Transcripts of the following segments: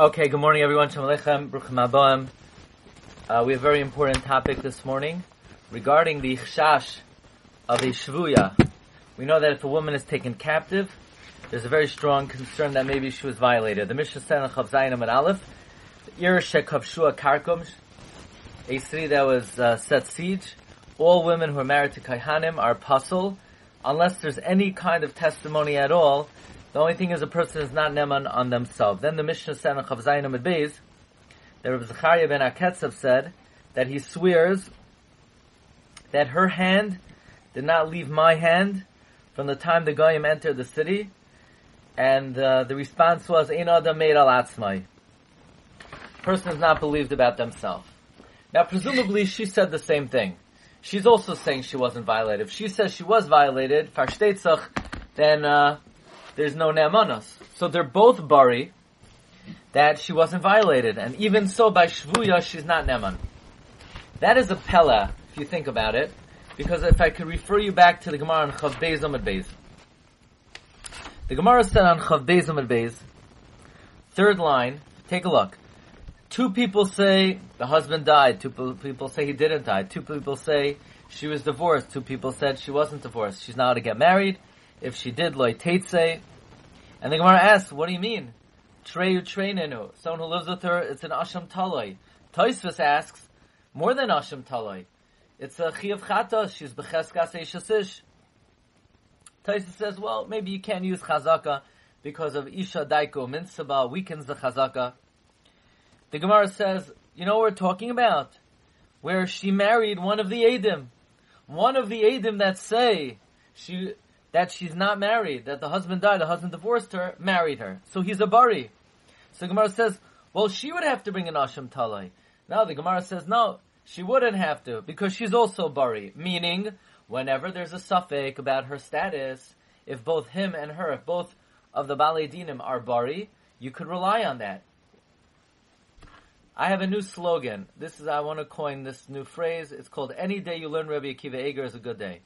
Okay, good morning everyone. Shalom Aleichem, Bruchim Aboim. Uh, we have a very important topic this morning regarding the chash of a shvuya. We know that if a woman is taken captive, there's a very strong concern that maybe she was violated. The Mishnah said in Chav Zayin and Aleph, Ir shekavshua karkum, a city that was uh, set siege, all women who are married to kaihanim are puzzle, unless there's any kind of testimony at all the only thing is a person is not neman on themselves. Then the Mishnah said in Chav Zayin Amid that Rabbi Zechariah ben Aketzav said that he swears that her hand did not leave my hand from the time the Goyim entered the city, and uh, the response was, Ein adam meid al atzmai. Person is not believed about themselves. Now, presumably, she said the same thing. She's also saying she wasn't violated. If she says she was violated, farshtetzach, then uh, there's no ne'amanos. So they're both bari that she wasn't violated, and even so by shvuya she's not ne'man. That is a pella, if you think about it, because if I could refer you back to the Gemara on Chav Beis Amid Beis. The Gemara said on Chav Beis Amid Beis, third line, take a look. Two people say the husband died, two people say he didn't die, two people say she was divorced, two people said she wasn't divorced, she's now to get married, if she did loy teitse. And the Gemara asks, what do you mean? Treyu treinenu. Someone who lives with her, it's an asham taloi. Toisvis asks, more than asham taloi. It's a chiyav chata, she's becheskas eishasish. Toisvis says, well, maybe you can't use chazaka because of isha daiko minsaba weakens the chazaka. The Gemara says, you know what we're talking about? Where she married one of the Edim. One of the Edim that say she that she's not married, that the husband died, the husband divorced her, married her. So he's a bari. So Gemara says, well, she would have to bring an asham talai. Now the Gemara says, no, she wouldn't have to, because she's also bari. Meaning, whenever there's a suffix about her status, if both him and her, if both of the Balei Dinim are bari, you could rely on that. I have a new slogan. This is, I want to coin this new phrase. It's called, any day you learn Rabbi Akiva Eger is a good day.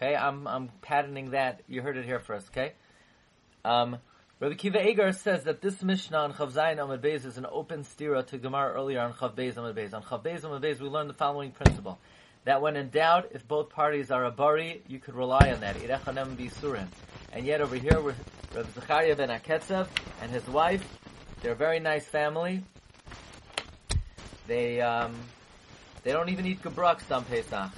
Okay, I'm I'm patterning that. You heard it here first. Okay, um, Rabbi Kiva Eger says that this Mishnah on Chav Zayin Amud Beis is an open stira to Gemara earlier on Chav Beis Amud Beis. On Chav Beis Amud Beis, we learned the following principle: that when in doubt, if both parties are a bari, you could rely on that. Irechanem bisurim. And yet over here, with Rabbi Zechariah ben Aketzev and his wife, they're a very nice family. They um, they don't even eat gebrux on Pesach.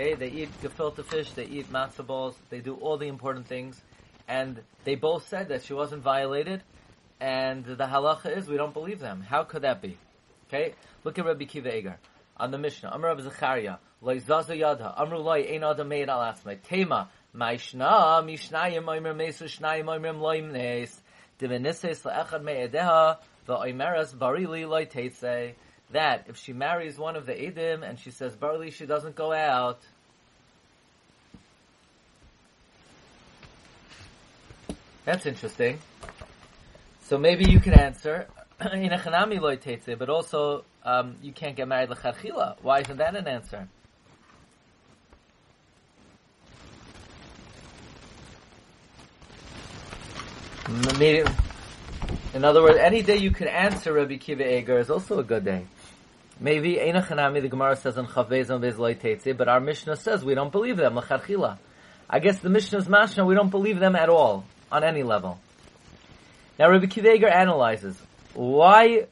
Okay, they eat gefilte fish, they eat matzah balls, they do all the important things, and they both said that she wasn't violated, and the halacha is we don't believe them. How could that be? Okay, look at Rabbi Kiva Eger on the Mishnah. Amr Rabbi Zechariah, loy zazu yada, amru loy ein adam meid al asmai, tema, ma'ishna, mishnayim oimer mesu shnayim oimer loim nes, divinises la'echad me'edeha, va'oimeras barili loy teitzei, that if she marries one of the Edim and she says barley, she doesn't go out. That's interesting. So maybe you can answer but also um, you can't get married lecharchila. Why isn't that an answer? In other words, any day you can answer Rabbi Kiva Eger is also a good day. Maybe Einachanami, the Gemara says in Chavezon Bezloy but our Mishnah says we don't believe them, Lacharchila. I guess the Mishnah's Mashna, we don't believe them at all, on any level. Now Rabbi Kiveger analyzes, why,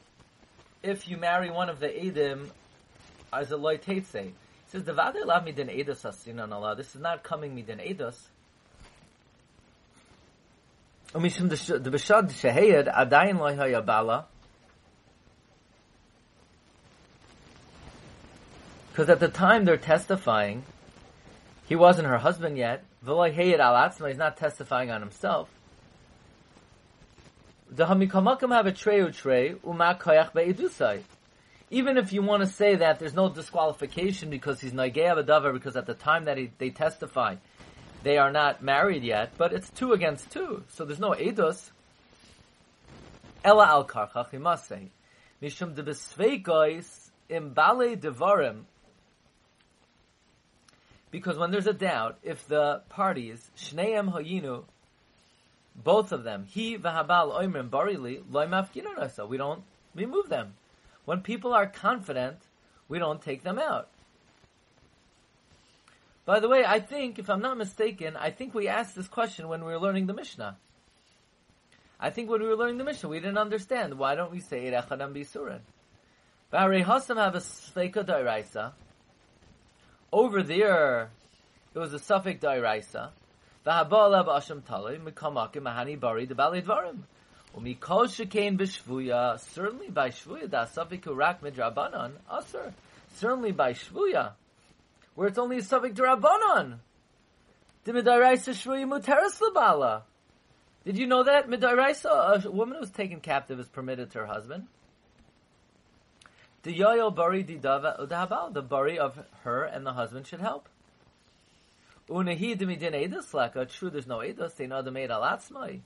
if you marry one of the Edim, as a loy He says, the Vade lav midin Edus asinan Allah, this is not coming midin Edus. Umishim the Bishad Sheheyed, adayin loy hayabala, Because at the time they're testifying, he wasn't her husband yet. He's not testifying on himself. Even if you want to say that there's no disqualification because he's Naigea B'davar, because at the time that he, they testify, they are not married yet, but it's two against two, so there's no Edus. Ella al he must say. Mishum de besveikois im bale devarim because when there's a doubt, if the parties, Shneim Hayinu, both of them, he v'habal oimrim barili loy We don't remove them. When people are confident, we don't take them out. By the way, I think, if I'm not mistaken, I think we asked this question when we were learning the Mishnah. I think when we were learning the Mishnah, we didn't understand. Why don't we say Echadam Bisurin? Hasam have a. Over there, it was a suffix Dairaisa. V'habalav Asham Talei, Mikamakim Mahani Bari Debali Dvarim. Umikol Shekain B'Shvuya, certainly by Shvuya, da suffix Urak Midrabanan, Asr. Certainly by Shvuya, where it's only a suffix Drabanan. Dimidairaisa Shvuya Muteris Labala. Did you know that? Midairaisa, a woman who was taken captive is permitted to her husband. The yoyo bari didava the bari of her and the husband should help. Unahi demidin edus laka, true there's no edus, they know the made alatzmai.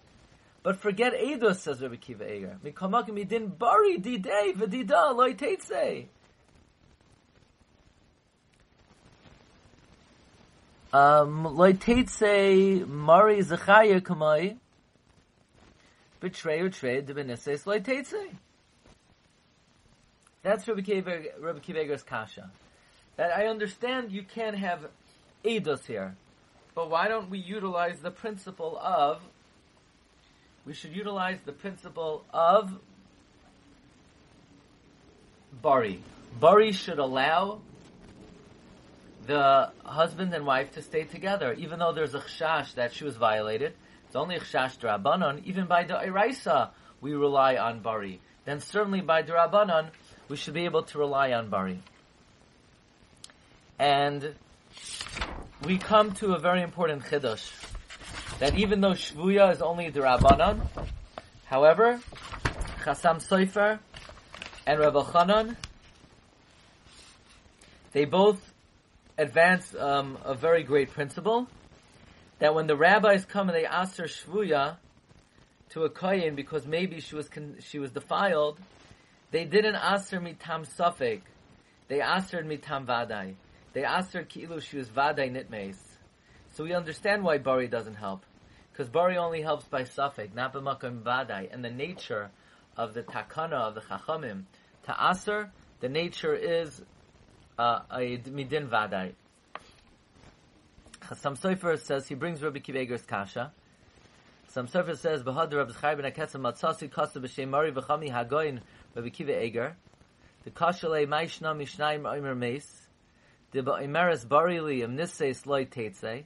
But forget edus, says Rabbi Kiva Eger. Mikamak midin bari didei v'dida loy teitze. Um, loy teitze mari zechaya kamai betray or trade the benises loy teitze. That's Rabbi Kiva, Rabbi Kiva kasha. That I understand you can't have edus here, but why don't we utilize the principle of? We should utilize the principle of bari. Bari should allow the husband and wife to stay together, even though there's a chash that she was violated. It's only a chash drabanon. Even by the iraisa, we rely on bari. Then certainly by drabanon, we should be able to rely on bari. And we come to a very important chiddush that even though shvuya is only drabanon, however, Chasam Sofer and Rabbi Chanan, they both advance um, a very great principle that when the rabbis come and they ask her shvuya to a kohen because maybe she was con- she was defiled, they didn't ask her mitam safek. They asked her mitam vadai. They asked her ki'ilu she was vadai nitmeis. So we understand why bari doesn't help. Because bari only helps by safek, not b'makom vadai. And the nature of the takana of the chachamim, to aser, the nature is uh, a midin vadai. Chsam Sofer says he brings Rabbi Kiveger's kasha. Chsam Sofer says Bahadar Rabbi Chai ben Aketzim Matzasi Kosta b'Shem Mari v'Chami Hagoyin Rabbi Kiva Eger. The kasha le Maishna Mishnayim Omer Meis. The Ba'imeres Barili Im Nisseis Loi Teitze.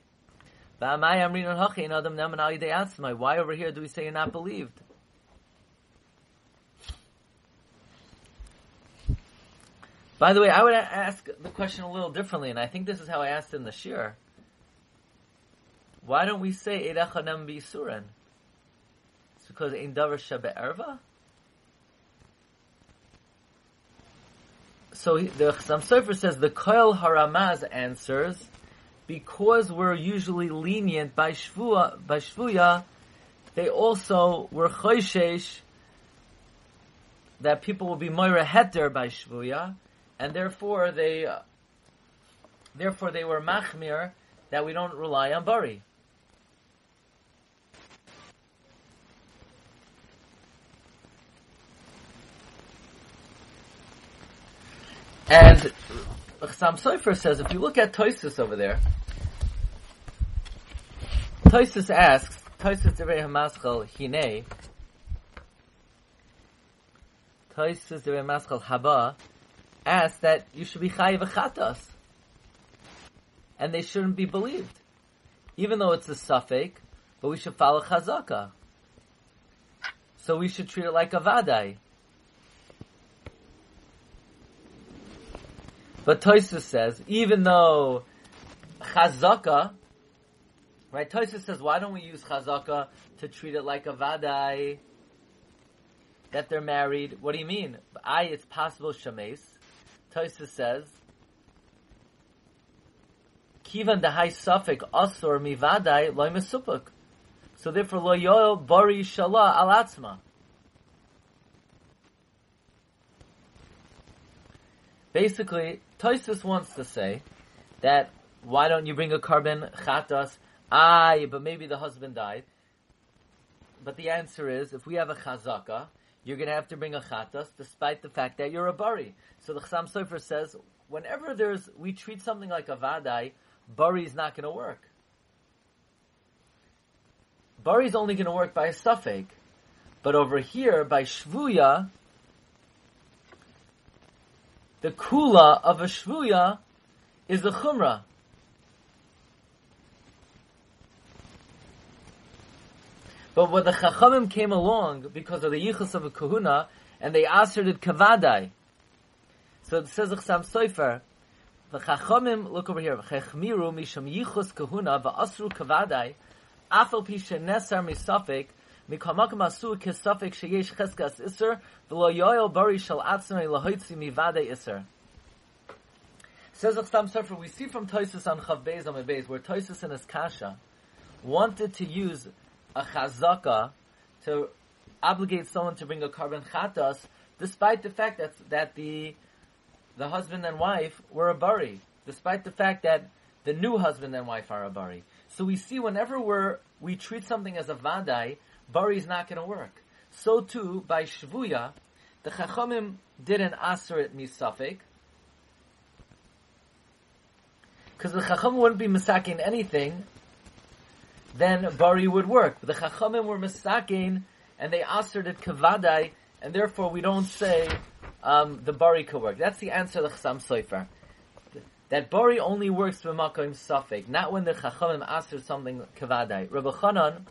Ba'amai Amrin on Hachi in Adam Neman Al Yidei Atzmai. Why over here do we say you're not believed? By the way, I would ask the question a little differently, and I think this is how I asked in the shir. Why don't we say Erechanem B'Yisuren? It's because Ein Davar Shebe Erva? So the Chassam Sofer says the Koil Haramaz answers because we're usually lenient by Shvuya, by Shvuya they also were Choishesh that people will be Moira Heter by Shvuya, and therefore they, therefore they were Machmir that we don't rely on Bari. And Chassam Sofer says, if you look at Toisus over there, Toisus asks, Toisus Derei Hamaschal Hine, Toisus Derei Haba, asks that you should be Chayiv Chatas, and they shouldn't be believed. Even though it's a suffix, but we should follow Chazaka. So we should treat it like a Vadai. But Toysus says, even though chazaka, right? Toysus says, why don't we use chazaka to treat it like a vadai that they're married? What do you mean? I, it's possible shames. Toysus says, kivan dehai suffik asur mi vadai loy mesupuk. So therefore, lo bari shala alatzma. Basically, Toisus wants to say that why don't you bring a korban chatas? Ah, but maybe the husband died. But the answer is, if we have a chazaka, you're going to have to bring a chatas, despite the fact that you're a bari. So the Chassam Sofer says, whenever there's, we treat something like a vadai, bari is not going to work. Bari is only going to work by a suffix. But over here, by shvuya, the kula of a shvuya is a chumrah. But when the Chachamim came along because of the yichus of a kahuna, and they asserted kavadai. So it says Chsam Soifer, the Chachamim, look over here, Chechmiru misham yichus kahuna va'asru kavadai, afal pi shenesar misafik, sheyesh cheskas iser, v'lo bari atzmei lahoitzi iser. Says Chsam Sofer, we see from Toisus on Chav Beis on Beis, where Toisus in his Kasha wanted to use a chazaka to obligate someone to bring a korban chatas, despite the fact that that the the husband and wife were a bari, despite the fact that the new husband and wife are a bari. So we see whenever we're we treat something as a vadai, bari is not going to work. So too by shvuya, the chachamim didn't aser it misafik. Because the chacham wouldn't be misaking anything then bari would work. The chachamim were misakin, and they asserted kavadai, and therefore we don't say um, the bari could work. That's the answer to the Chassam Sofer. That bari only works for makom safek, not when the chachamim assert something kavadai. Rabbi Chanan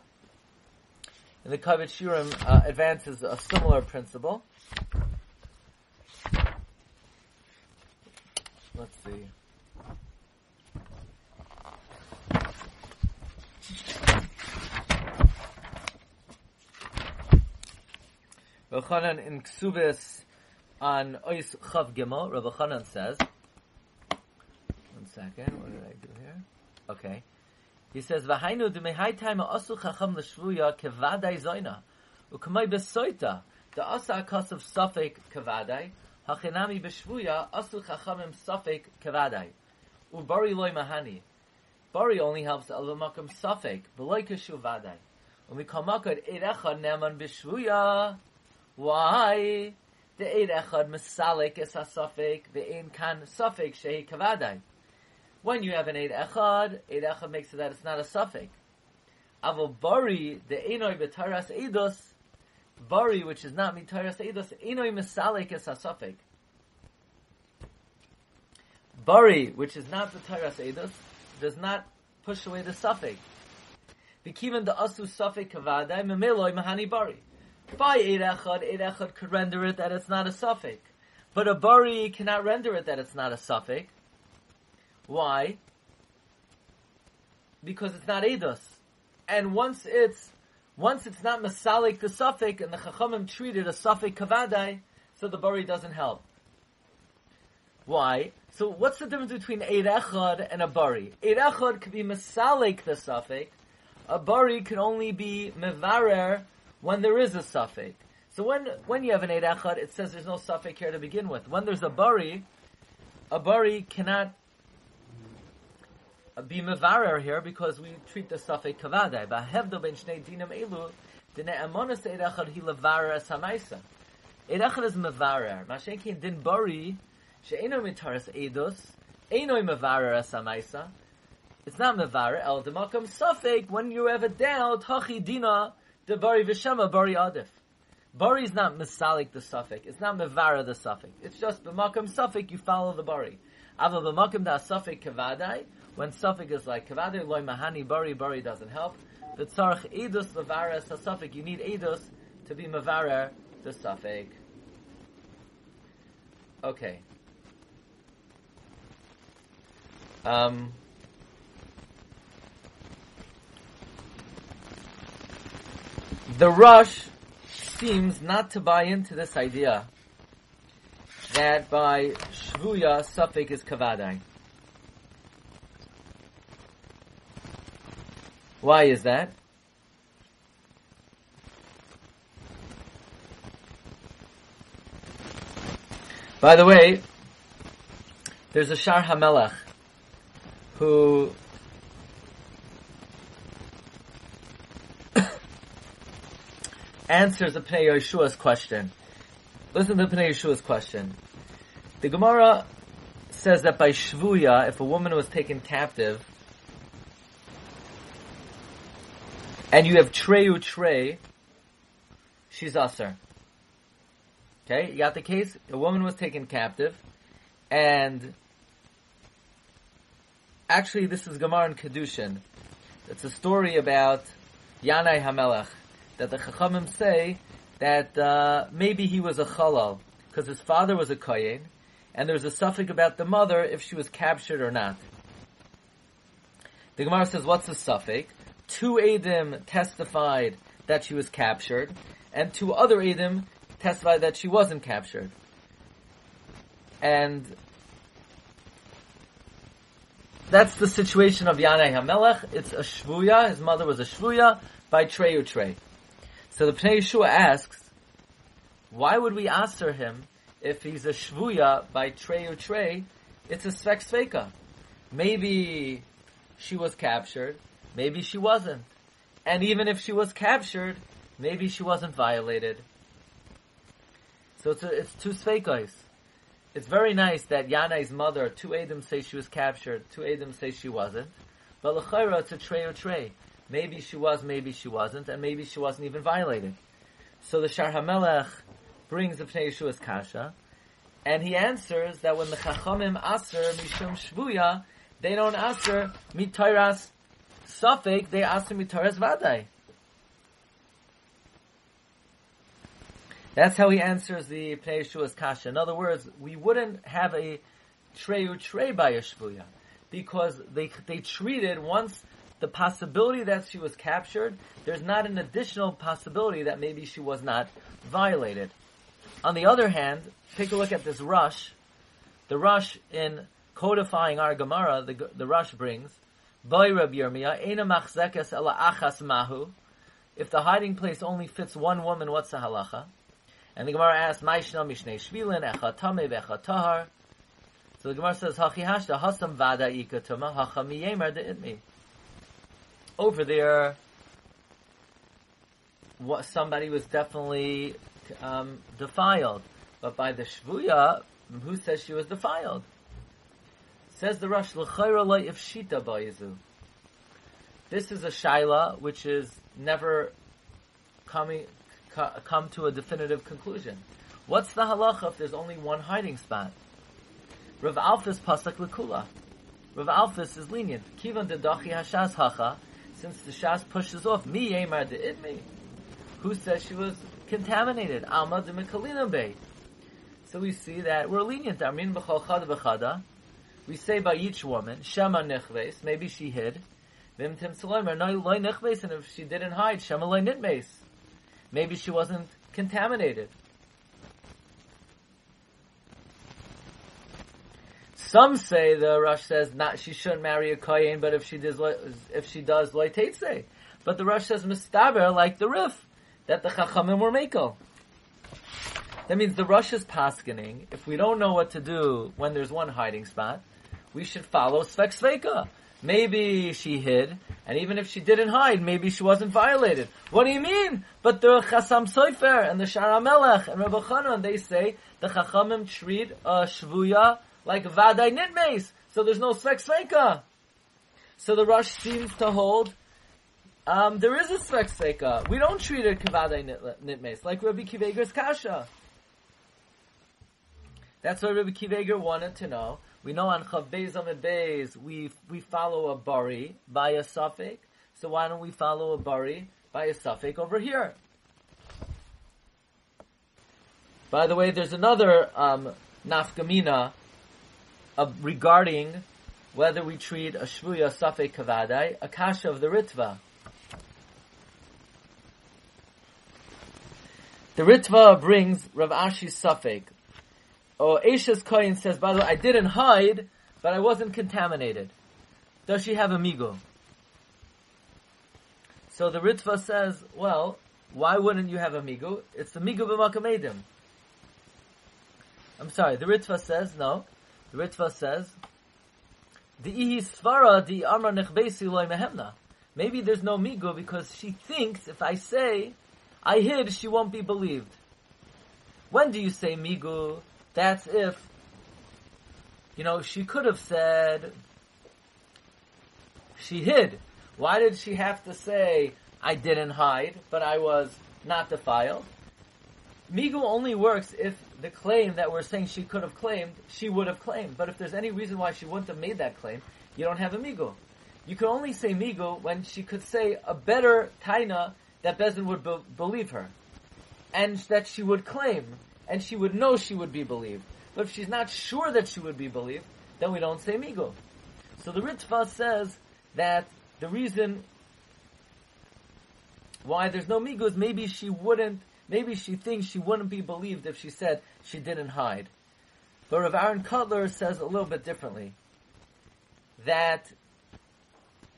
in the Kovetz Shiurim uh, advances a similar principle. Let's see. Rabbi Chanan in Ksubis on Ois Chav Gimel, Rabbi Chanan says, second, what did I do here? Okay. He says, V'hainu d'mehai time asu chacham l'shvuya kevadai zoina, u'kamai besoita, the asa akas of safek kevadai, hachinami b'shvuya asu chachamim safek kevadai, u'bari loy mahani. Bari only helps alamakam safek, b'loy kashu vadai. U'mikamakad erecha neman b'shvuya, why? The Eid Echad Masalik is a suffix, the Kan suffix, Shehi Kavadai. When you have an Eid Echad, Eid Echad makes it that it's not a suffix. Avo Bari, the Einoi B'taras Eidos, Bari, which is not Mitaras Eidos, Einoi Masalik is a suffix. Bari, which is not B'taras Eidos, does not push away the suffix. Bekivan the Asu suffix Kavadai, Memeloi Mahani Bari. By Eid Echad, Eid Echad could render it that it's not a suffix. But a Bari cannot render it that it's not a suffix. Why? Because it's not Eidos. And once it's, once it's not Masalik the suffix, and the Chachamim treated a suffix Kavadai, so the Bari doesn't help. Why? So what's the difference between Eid Echad and a Bari? Eid Echad could be Masalik the suffix, a Bari can only be Mevarer when there is a suffix. So when when you have an Eid Echad, it says there's no suffix here to begin with. When there's a bari, a bari cannot be mevarer here because we treat the suffix kavadai. Bahevdo ben shnei dinam elu dine amonis Eid Echad hi levarer as hamaisa. Eid Echad is mevarer. Mashenkin din bari she'eno mitaras edus eno mevarer as hamaisa. It's not mevarer el demakam suffix when you have a doubt hachi dina the bari v'shema bari adif. Bari is not misalik the suffix. It's not mevara the suffix. It's just b'makam suffix. You follow the bari. Ava b'makam da suffix kavadai. When suffix is like kavadai loy mahani bari bari doesn't help. The tzarch edus mevara a. You need edus to be mevara the suffix. Okay. Um. The rush seems not to buy into this idea that by shvuya suffix is kavadai. Why is that? By the way, there's a Shar HaMelech who answers the Pnei Yeshua's question. Listen to Pnei Yeshua's question. The Gemara says that by Shvuya, if a woman was taken captive, and you have Treyu Trey, she's Aser. Okay, you got the case? A woman was taken captive, and actually this is Gemara and Kedushin. It's a story about Yanai Hamelech, that the Chachamim say that uh, maybe he was a Chalal, because his father was a Kohen, and there's a suffix about the mother if she was captured or not. The Gemara says, what's the suffix? Two Adim testified that she was captured, and two other Adim testified that she wasn't captured. And that's the situation of Yanai HaMelech. It's a Shvuya, his mother was a Shvuya by Trey Trey. So the Pnei Yeshua asks, why would we answer him if he's a shvuya by Trey or Trey? It's a svek sveka. Maybe she was captured, maybe she wasn't. And even if she was captured, maybe she wasn't violated. So it's, a, it's two svekais. It's very nice that Yanai's mother, two Adam say she was captured, two Adam say she wasn't. But l'chayra, it's a Trey or Trey. Maybe she was, maybe she wasn't, and maybe she wasn't even violated. So the Shar HaMelech brings the Pnei Yeshua's kasha, and he answers that when the Chachamim aser mishum shvuya, they don't aser mitaras suffik, they aser mitaras vadai. That's how he answers the Pnei Yeshua's kasha. In other words, we wouldn't have a treyu trey by a shvuya because they they treated once the possibility that she was captured, there's not an additional possibility that maybe she was not violated. On the other hand, take a look at this rush. The rush in codifying our Gemara, the, the rush brings, if the hiding place only fits one woman, what's the halacha? And the Gemara asks, Maishna mishnei shvilin, echa tame vecha tahar. So the Gemara says, Hachi hashta hasam vada ikatuma, hacha miyemer de itmi over there, what somebody was definitely um, defiled, but by the shvuya, who says she was defiled? Says the Rush, l'chayra if shita ba'izu. This is a shaila which is never coming come to a definitive conclusion. What's the halacha if there's only one hiding spot? Rav Alfas pasak lekula. Rav Alfas is lenient. Kivan dedachi hashas hacha since the Shas pushes off, mi yemar de idmi, who says she was contaminated? Alma de Bay. So we see that we're lenient. Amin b'chol chada b'chada. We say by each woman, Shema nechves, maybe she hid. Vim tim tzalomer, no loy nechves, and if she didn't hide, Shema loy nitmes. Maybe she wasn't contaminated. Some say the Rush says not she shouldn't marry a kohen, but if she does if she does loitetze. But the Rush says mistaber like the Rif that the Chachamim were makel. That means the Rush is paskening. If we don't know what to do when there's one hiding spot, we should follow Svek Sveka. Maybe she hid, and even if she didn't hide, maybe she wasn't violated. What do you mean? But the Chasam Soifer and the Shara Melech and Rabbi Chanan, they say the Chachamim treat a Shvuya like Vaday Nitmes. So there's no Svek Sveka. So the Rush seems to hold um, there is a Svek Sveka. We don't treat it Kavadai Nitmes, like Rabbi Kiveger's Kasha. That's what Rabbi Kiveger wanted to know. We know on Chav Beis Amid we, we follow a Bari by a suffix. So why don't we follow a Bari by a suffix over here? By the way, there's another um, nafkamina uh, regarding whether we treat a shvuya safek kavadai, a kasha of the ritva. The ritva brings Rav Ashi's safek. Oh, Asha's Kohen says, by the way, I didn't hide, but I wasn't contaminated. Does she have a migo? So the Ritva says, well, why wouldn't you have a migo? It's the migo b'makamedim. I'm sorry, the Ritva says, no, the Ritva says, "The ihi svara di amra nechbesi loy mehemna." Maybe there's no migo because she thinks if I say I hid, she won't be believed. When do you say migu? That's if, you know, she could have said, she hid. Why did she have to say, I didn't hide, but I was not defiled? Migu only works if the claim that we're saying she could have claimed, she would have claimed. But if there's any reason why she wouldn't have made that claim, you don't have a migu. You can only say migu when she could say a better taina that Bezin would be- believe her. And that she would claim, and she would know she would be believed. But if she's not sure that she would be believed, then we don't say migu. So the Ritva says that the reason why there's no migu is maybe she wouldn't Maybe she thinks she wouldn't be believed if she said she didn't hide. But Rav Aaron Kotler says a little bit differently. That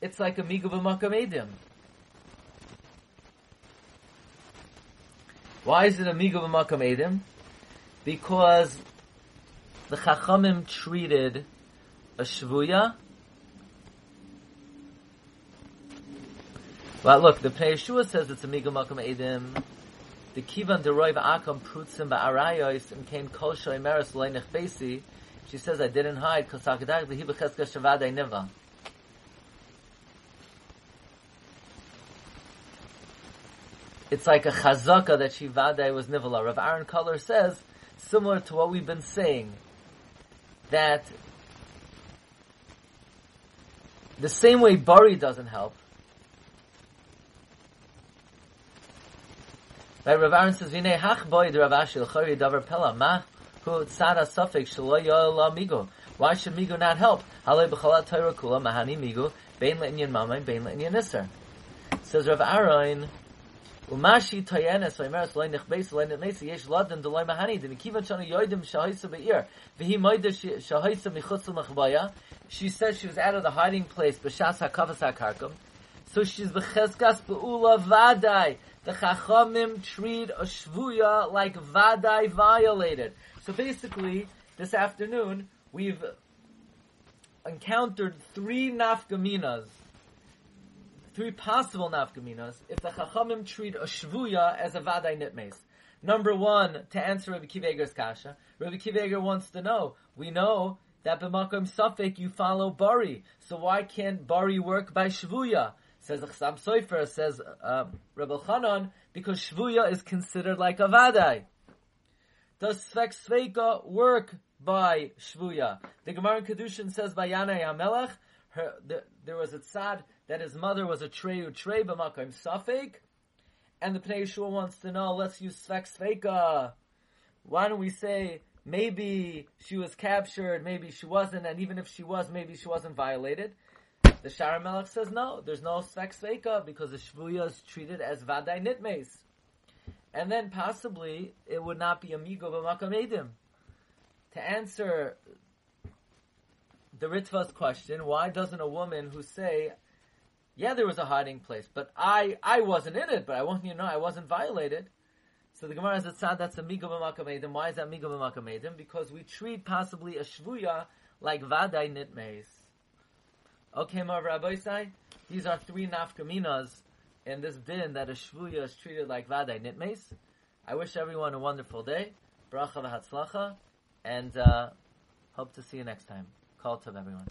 it's like a b'makam edim. Why is it a b'makam edim? Because the Chachamim treated a shvuya. Well, look, the Pnei Yeshua says it's a migu b'makam edim the kivan deroiv akam prutzim ba'arayos and came kol shoimeres leinich besi. She says, I didn't hide because hakadag the hibacheska shavadai niva. It's like a chazaka that she vadai was nivala. Rav Aaron Kotler says, similar to what we've been saying, that the same way Bari doesn't help, Right, Rav Aaron says, "V'nei hach boy Rav Ashi l'chari davar pela ma hu tzara safek shelo yoel migo." Why should migo not help? Halei b'chalat Torah kula mahani migo bein le'inyan mamay bein le'inyan nisr. Says Rav Aaron. Umashi tayenes vaymeres loy nechbeis loy nechbeis yesh laden deloy mahani den kivan shana yoidim shahoysa be'ir v'hi moida shahoysa michutz l'machbaya. She says she was out of the hiding place b'shas hakavas hakarkum. So she's b'cheskas be'ula vadai. The Chachamim treat a Shvuya like Vadai violated. So basically, this afternoon, we've encountered three nafgaminas, three possible nafgaminas, if the Chachamim treat a Shvuya as a Vadai Nitmes. Number one, to answer Rabbi Kiveger's kasha, Rabbi Kiveger wants to know, we know that b'makom safek you follow Bari, so why can't Bari work by Shvuya? Says Chassam Sofer, says um, Rebbe Chanan, because Shvuya is considered like a Vadai. Does Svek Sveika work by Shvuya? The Gemara in Kedushin says by Yanai HaMelech, her, the, there was a tzad that his mother was a treyu trey b'makom safek, and the Pnei Yeshua wants to know, let's use Svek Sveika. Why don't we say, maybe she was captured, maybe she wasn't, and even if she was, maybe she wasn't violated. The Shara Melech says no, there's no Svek Sveika because the Shvuya is treated as Vadai Nitmes. And then possibly it would not be Amigo B'makam Edim. To answer the Ritva's question, why doesn't a woman who say, yeah, there was a hiding place, but I, I wasn't in it, but I want you to know I wasn't violated. So the Gemara says, that's Amigo B'makam Edim. Why is that Amigo B'makam Edim? Because we treat possibly a Shvuya like Vadai Nitmes. Okay, Mar Rabbi say these are three nafkaminas in this din that a shvuya is treated like vaday nitmes. I wish everyone a wonderful day, bracha v'hatzlacha, and uh, hope to see you next time. Call to everyone.